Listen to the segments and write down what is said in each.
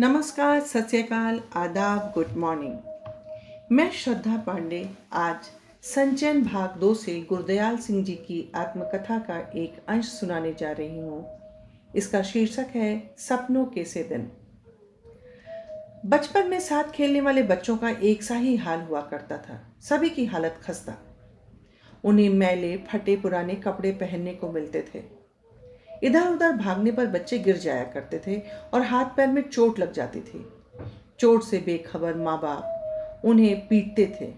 नमस्कार, सत श्रीकाल आदाब, गुड मॉर्निंग। मैं श्रद्धा पांडे, आज संचयन भाग दो से गुरदयाल सिंह जी की आत्मकथा का एक अंश सुनाने जा रही हूँ। इसका शीर्षक है, सपनों के से दिन। बचपन में साथ खेलने वाले बच्चों का एक सा ही हाल हुआ करता था। सभी की हालत खस्ता। उन्हें मैले, फटे पुराने कपड़े पहनने को मिलते थे। इधर उधर भागने पर बच्चे गिर जाया करते थे और हाथ पैर में चोट लग जाती थी। चोट से बेखबर माँ बाप उन्हें पीटते थे।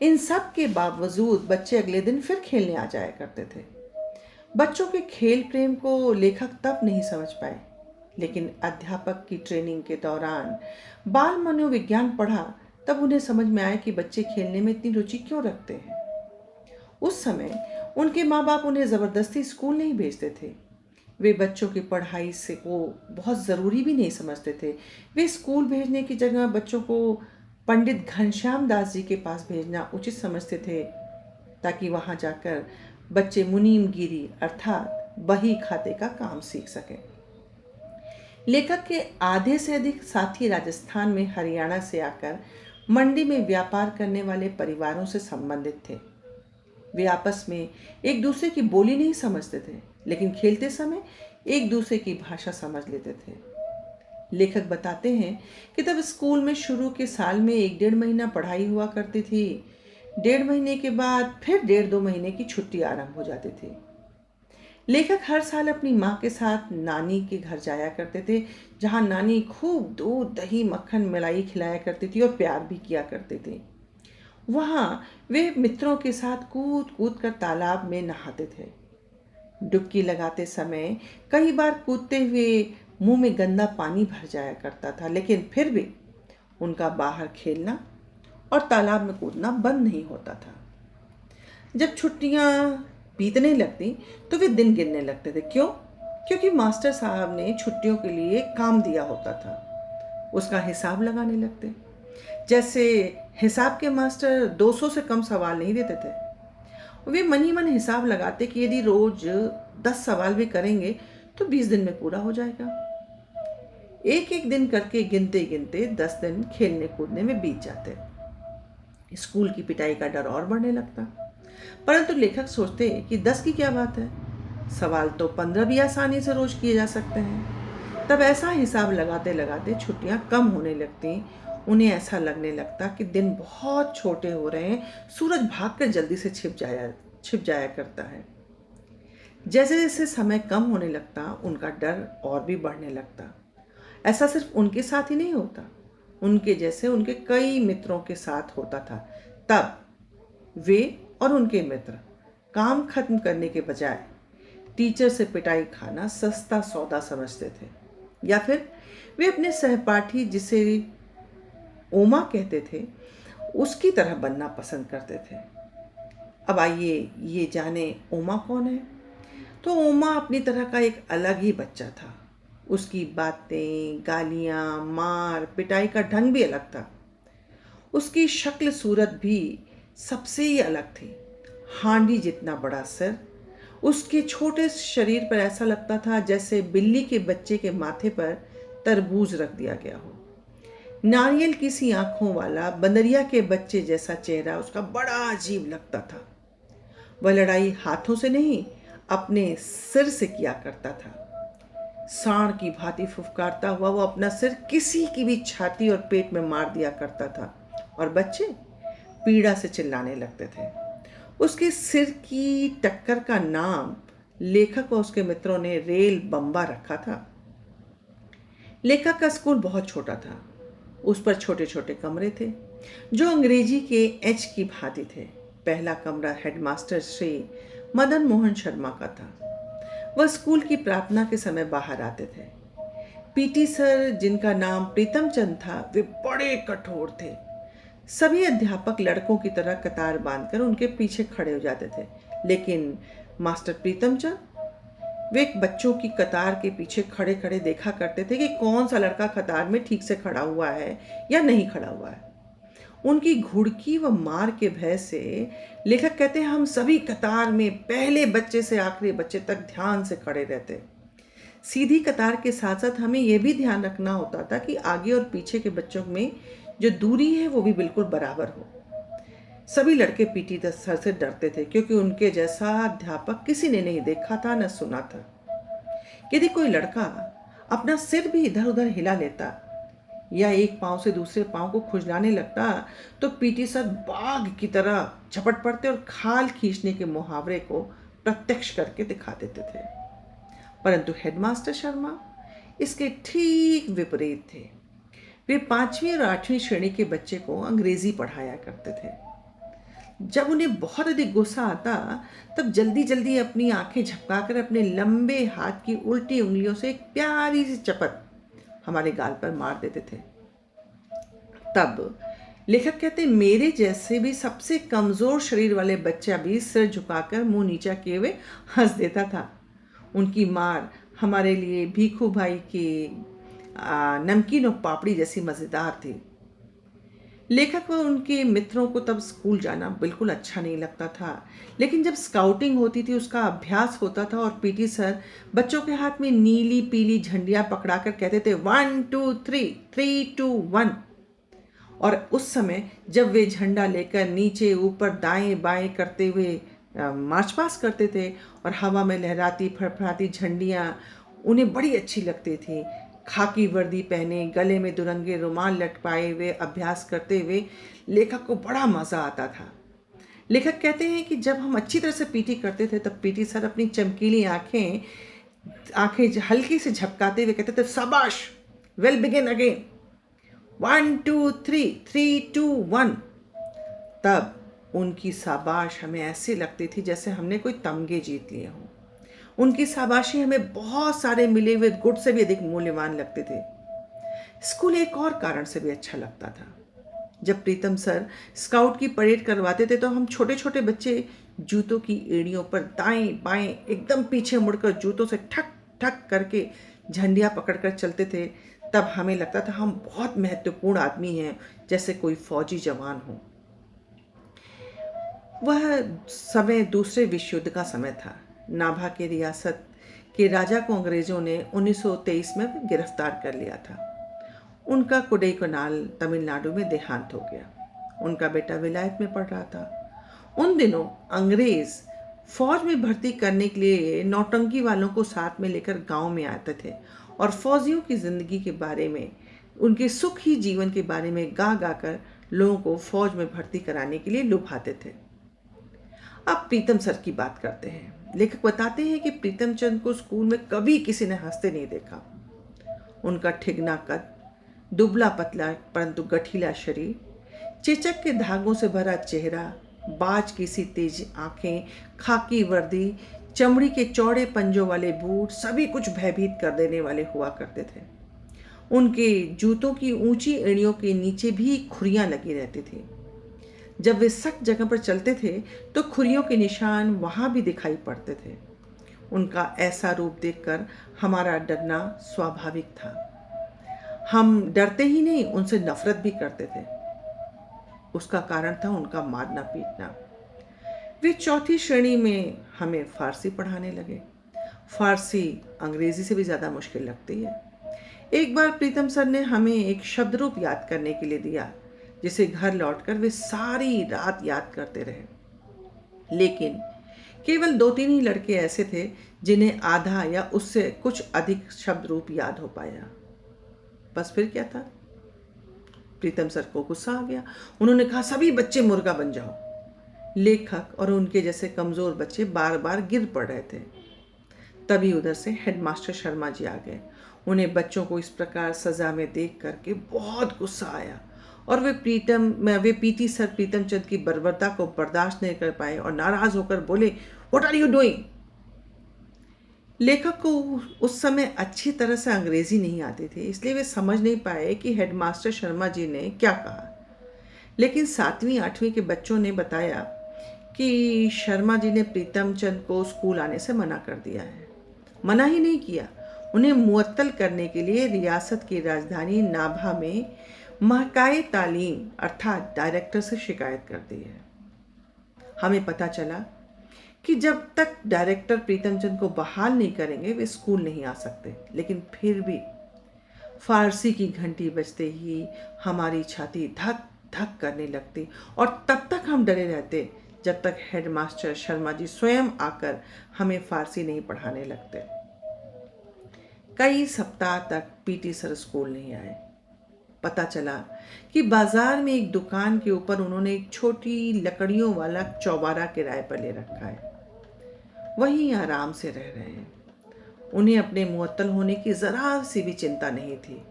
इन सब के बावजूद बच्चे अगले दिन फिर खेलने आ जाया करते थे। बच्चों के खेल प्रेम को लेखक तब नहीं समझ पाए, लेकिन अध्यापक की ट्रेनिंग के दौरान बाल मनोविज्ञान पढ़ा, तब उन्हें समझ में आया कि बच्चे खेलने में इतनी रुचि क्यों रखते हैं। उस समय उनके माँ बाप उन्हें ज़बरदस्ती स्कूल नहीं भेजते थे। वे बच्चों की पढ़ाई से को बहुत ज़रूरी भी नहीं समझते थे। वे स्कूल भेजने की जगह बच्चों को पंडित घनश्याम दास जी के पास भेजना उचित समझते थे, ताकि वहाँ जाकर बच्चे मुनीम गिरी अर्थात बही खाते का काम सीख सकें। लेखक के आधे से अधिक साथी राजस्थान में हरियाणा से आकर मंडी में व्यापार करने वाले परिवारों से संबंधित थे। वे आपस में एक दूसरे की बोली नहीं समझते थे, लेकिन खेलते समय एक दूसरे की भाषा समझ लेते थे। लेखक बताते हैं कि तब स्कूल में शुरू के साल में एक डेढ़ महीना पढ़ाई हुआ करती थी। डेढ़ महीने के बाद फिर डेढ़ दो महीने की छुट्टी आरंभ हो जाती थी। लेखक हर साल अपनी माँ के साथ नानी के घर जाया करते थे, जहाँ नानी खूब दूध, दही, मक्खन, मलाई खिलाया करती थी और प्यार भी किया करते थे। वहाँ वे मित्रों के साथ कूद कूद कर तालाब में नहाते थे। डुबकी लगाते समय कई बार कूदते हुए मुँह में गंदा पानी भर जाया करता था, लेकिन फिर भी उनका बाहर खेलना और तालाब में कूदना बंद नहीं होता था। जब छुट्टियाँ बीतने लगती तो वे दिन गिनने लगते थे। क्यों? क्योंकि मास्टर साहब ने छुट्टियों के लिए काम दिया होता था। उसका हिसाब लगाने लगते। जैसे हिसाब के मास्टर 200 से कम सवाल नहीं देते थे। वे मन ही मन हिसाब लगाते कि यदि रोज दस सवाल भी करेंगे तो बीस दिन में पूरा हो जाएगा। एक एक दिन करके गिनते गिनते दस दिन खेलने कूदने में बीत जाते। स्कूल की पिटाई का डर और बढ़ने लगता। परंतु लेखक सोचते कि दस की क्या बात है? सवाल तो पंद्रह भी आसानी से रोज किए जा सकते हैं। तब ऐसा हिसाब लगाते लगाते छुट्टियाँ कम होने लगती उन्हें ऐसा लगने लगता कि दिन बहुत छोटे हो रहे हैं, सूरज भाग कर जल्दी से छिप जाया छिप जाया करता है। जैसे जैसे समय कम होने लगता, उनका डर और भी बढ़ने लगता। ऐसा सिर्फ़ उनके साथ ही नहीं होता। उनके जैसे उनके कई मित्रों के साथ होता था। तब वे और उनके मित्र काम खत्म करने के बजाय टीचर से पिटाई खाना सस्ता सौदा समझते थे। या फिर वे अपने सहपाठी जिसे ओमा कहते थे, उसकी तरह बनना पसंद करते थे। अब आइए ये जाने ओमा कौन है? तो ओमा अपनी तरह का एक अलग ही बच्चा था। उसकी बातें, गालियाँ, मार, पिटाई का ढंग भी अलग था। उसकी शक्ल, सूरत भी सबसे ही अलग थी। हांडी जितना बड़ा सिर, उसके छोटे शरीर पर ऐसा लगता था जैसे बिल्ली के बच्चे के माथे पर तरबूज रख दिया गया हो। नारियल की सी आँखों वाला, बंदरिया के बच्चे जैसा चेहरा उसका बड़ा अजीब लगता था। वह लड़ाई हाथों से नहीं, अपने सिर से किया करता था। सांड की भांति फुफकारता हुआ वो अपना सिर किसी की भी छाती और पेट में मार दिया करता था और बच्चे पीड़ा से चिल्लाने लगते थे। उसके सिर की टक्कर का नाम लेखक और उसके मित्रों ने रेल बम्बा रखा था। लेखक का स्कूल बहुत छोटा था। उस पर छोटे छोटे कमरे थे, जो अंग्रेज़ी के एच की भांति थे। पहला कमरा हेडमास्टर श्री मदन मोहन शर्मा का था। वह स्कूल की प्रार्थना के समय बाहर आते थे। पीटी सर, जिनका नाम प्रीतम चंद था, वे बड़े कठोर थे। सभी अध्यापक लड़कों की तरह कतार बांधकर उनके पीछे खड़े हो जाते थे। लेकिन मास्टर प्रीतम चंद वे बच्चों की कतार के पीछे खड़े खड़े देखा करते थे कि कौन सा लड़का कतार में ठीक से खड़ा हुआ है या नहीं खड़ा हुआ है। उनकी घुड़की व मार के भय से लेखक कहते हैं, हम सभी कतार में पहले बच्चे से आखिरी बच्चे तक ध्यान से खड़े रहते। सीधी कतार के साथ साथ हमें यह भी ध्यान रखना होता था कि आगे और पीछे के बच्चों में जो दूरी है, वो भी बिल्कुल बराबर हो। सभी लड़के पीटी सर से डरते थे, क्योंकि उनके जैसा अध्यापक किसी ने नहीं देखा था, न सुना था। यदि कोई लड़का अपना सिर भी इधर उधर हिला लेता या एक पाँव से दूसरे पाँव को खुजलाने लगता तो पीटी सर बाघ की तरह झपट पड़ते और खाल खींचने के मुहावरे को प्रत्यक्ष करके दिखा देते थे। परंतु हेडमास्टर शर्मा इसके ठीक विपरीत थे। वे पांचवी और आठवीं श्रेणी के बच्चे को अंग्रेज़ी पढ़ाया करते थे। जब उन्हें बहुत अधिक गुस्सा आता, तब जल्दी जल्दी अपनी आँखें झपकाकर अपने लंबे हाथ की उल्टी उंगलियों से एक प्यारी सी चपत हमारे गाल पर मार देते थे। तब लेखक कहते, मेरे जैसे भी सबसे कमज़ोर शरीर वाले बच्चा भी सिर झुकाकर मुँह नीचा किए हुए हंस देता था। उनकी मार हमारे लिए भीखू भाई के नमकीन और पापड़ी जैसी मज़ेदार थी। लेखक व उनके मित्रों को तब स्कूल जाना बिल्कुल अच्छा नहीं लगता था। लेकिन जब स्काउटिंग होती थी, उसका अभ्यास होता था और पीटी सर बच्चों के हाथ में नीली पीली झंडियाँ पकड़ाकर कहते थे, one, two, three three, two, one. और उस समय जब वे झंडा लेकर नीचे, ऊपर, दाएँ बाएँ करते हुए मार्च पास करते थे और हवा में लहराती, फड़फड़ाती झंडियाँ, उन्हें बड़ी अच्छी लगती थी। खाकी वर्दी पहने, गले में दुरंगे रुमाल लटकाए हुए अभ्यास करते हुए लेखक को बड़ा मज़ा आता था। लेखक कहते हैं कि जब हम अच्छी तरह से पीटी करते थे, तब पीटी सर अपनी चमकीली आँखें आँखें हल्की से झपकाते हुए कहते थे, शाबाश well begin again one two three three two one तब उनकी शाबाश हमें ऐसी लगती थी जैसे हमने कोई तमगे जीत लिए हों। उनकी शाबाशी हमें बहुत सारे मिले हुए गुड से भी अधिक मूल्यवान लगते थे। स्कूल एक और कारण से भी अच्छा लगता था। जब प्रीतम सर स्काउट की परेड करवाते थे तो हम छोटे छोटे बच्चे जूतों की एड़ियों पर दाएँ बाएँ एकदम पीछे मुड़कर जूतों से ठक ठक करके झंडियाँ पकड़कर चलते थे। तब हमें लगता था हम बहुत महत्वपूर्ण आदमी हैं, जैसे कोई फौजी जवान हो। वह समय दूसरे विश्व युद्ध का समय था। नाभा की रियासत के राजा को अंग्रेज़ों ने 1923 में गिरफ़्तार कर लिया था। उनका कुडईकनाल तमिलनाडु में देहांत हो गया। उनका बेटा विलायत में पढ़ रहा था। उन दिनों अंग्रेज़ फौज में भर्ती करने के लिए नौटंकी वालों को साथ में लेकर गाँव में आते थे और फौजियों की ज़िंदगी के बारे में, उनके सुख ही जीवन के बारे में गा गा कर लोगों को फौज में भर्ती कराने के लिए लुभाते थे। अब प्रीतम सर की बात करते हैं। लेखक बताते हैं कि प्रीतम चंद को स्कूल में कभी किसी ने हँसते नहीं देखा। उनका ठिगना कद, दुबला पतला, परंतु गठीला शरीर, चेचक के धागों से भरा चेहरा, बाज की सी तेज आँखें, खाकी वर्दी, चमड़ी के चौड़े पंजों वाले बूट, सभी कुछ भयभीत कर देने वाले हुआ करते थे। उनके जूतों की ऊँची एड़ियों के नीचे भी खुरियाँ लगी रहती थी। जब वे सख्त जगह पर चलते थे तो खुरियों के निशान वहाँ भी दिखाई पड़ते थे। उनका ऐसा रूप देखकर हमारा डरना स्वाभाविक था। हम डरते ही नहीं, उनसे नफरत भी करते थे। उसका कारण था उनका मारना पीटना वे चौथी श्रेणी में हमें फारसी पढ़ाने लगे। फारसी अंग्रेज़ी से भी ज़्यादा मुश्किल लगती है। एक बार प्रीतम सर ने हमें एक शब्द रूप याद करने के लिए दिया। जिसे घर लौटकर वे सारी रात याद करते रहे। लेकिन केवल दो तीन ही लड़के ऐसे थे जिन्हें आधा या उससे कुछ अधिक शब्द रूप याद हो पाया। बस फिर क्या था? प्रीतम सर को गुस्सा आ गया। उन्होंने कहा, सभी बच्चे मुर्गा बन जाओ। लेखक और उनके जैसे कमज़ोर बच्चे बार बार गिर पड़ रहे थे। तभी उधर से हेडमास्टर शर्मा जी आ गए। उन्हें बच्चों को इस प्रकार सज़ा में देख करके बहुत गुस्सा आया। और वे प्रीतम वे पीटी सर प्रीतम चंद की बर्बरता को बर्दाश्त नहीं कर पाए और नाराज़ होकर बोले वट आर यू डूइंग लेखक को उस समय अच्छी तरह से अंग्रेज़ी नहीं आती थी, इसलिए वे समझ नहीं पाए कि हेडमास्टर शर्मा जी ने क्या कहा। लेकिन सातवीं, आठवीं के बच्चों ने बताया कि शर्मा जी ने प्रीतम चंद को स्कूल आने से मना कर दिया है। मना ही नहीं किया। उन्हें मुअत्तल करने के लिए रियासत की राजधानी नाभा में महकाए तालीम अर्थात डायरेक्टर से शिकायत कर दी है। हमें पता चला कि जब तक डायरेक्टर प्रीतम चंद को बहाल नहीं करेंगे, वे स्कूल नहीं आ सकते। लेकिन फिर भी फारसी की घंटी बजते ही हमारी छाती धक धक करने लगती और तब तक हम डरे रहते जब तक हेडमास्टर शर्मा जी स्वयं आकर हमें फारसी नहीं पढ़ाने लगते। कई सप्ताह तक पीटी सर स्कूल नहीं आए। पता चला कि बाज़ार में एक दुकान के ऊपर उन्होंने एक छोटी लकड़ियों वाला चौबारा किराए पर ले रखा है। वहीं आराम से रह रहे हैं। उन्हें अपने मुअत्तल होने की ज़रा सी भी चिंता नहीं थी।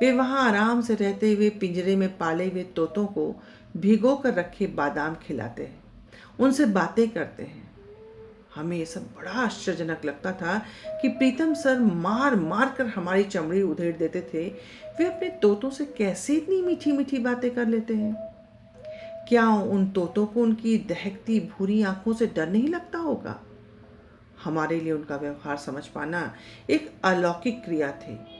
वे वहाँ आराम से रहते हुए पिंजरे में पाले हुए तोतों को भिगो कर रखे बादाम खिलाते हैं। उनसे बातें करते हैं। हमें ये सब बड़ा आश्चर्यजनक लगता था कि प्रीतम सर मार मार कर हमारी चमड़ी उधेड़ देते थे। वे अपने तोतों से कैसे इतनी मीठी मीठी बातें कर लेते हैं? क्या उन तोतों को उनकी दहकती भूरी आँखों से डर नहीं लगता होगा? हमारे लिए उनका व्यवहार समझ पाना एक अलौकिक क्रिया थी।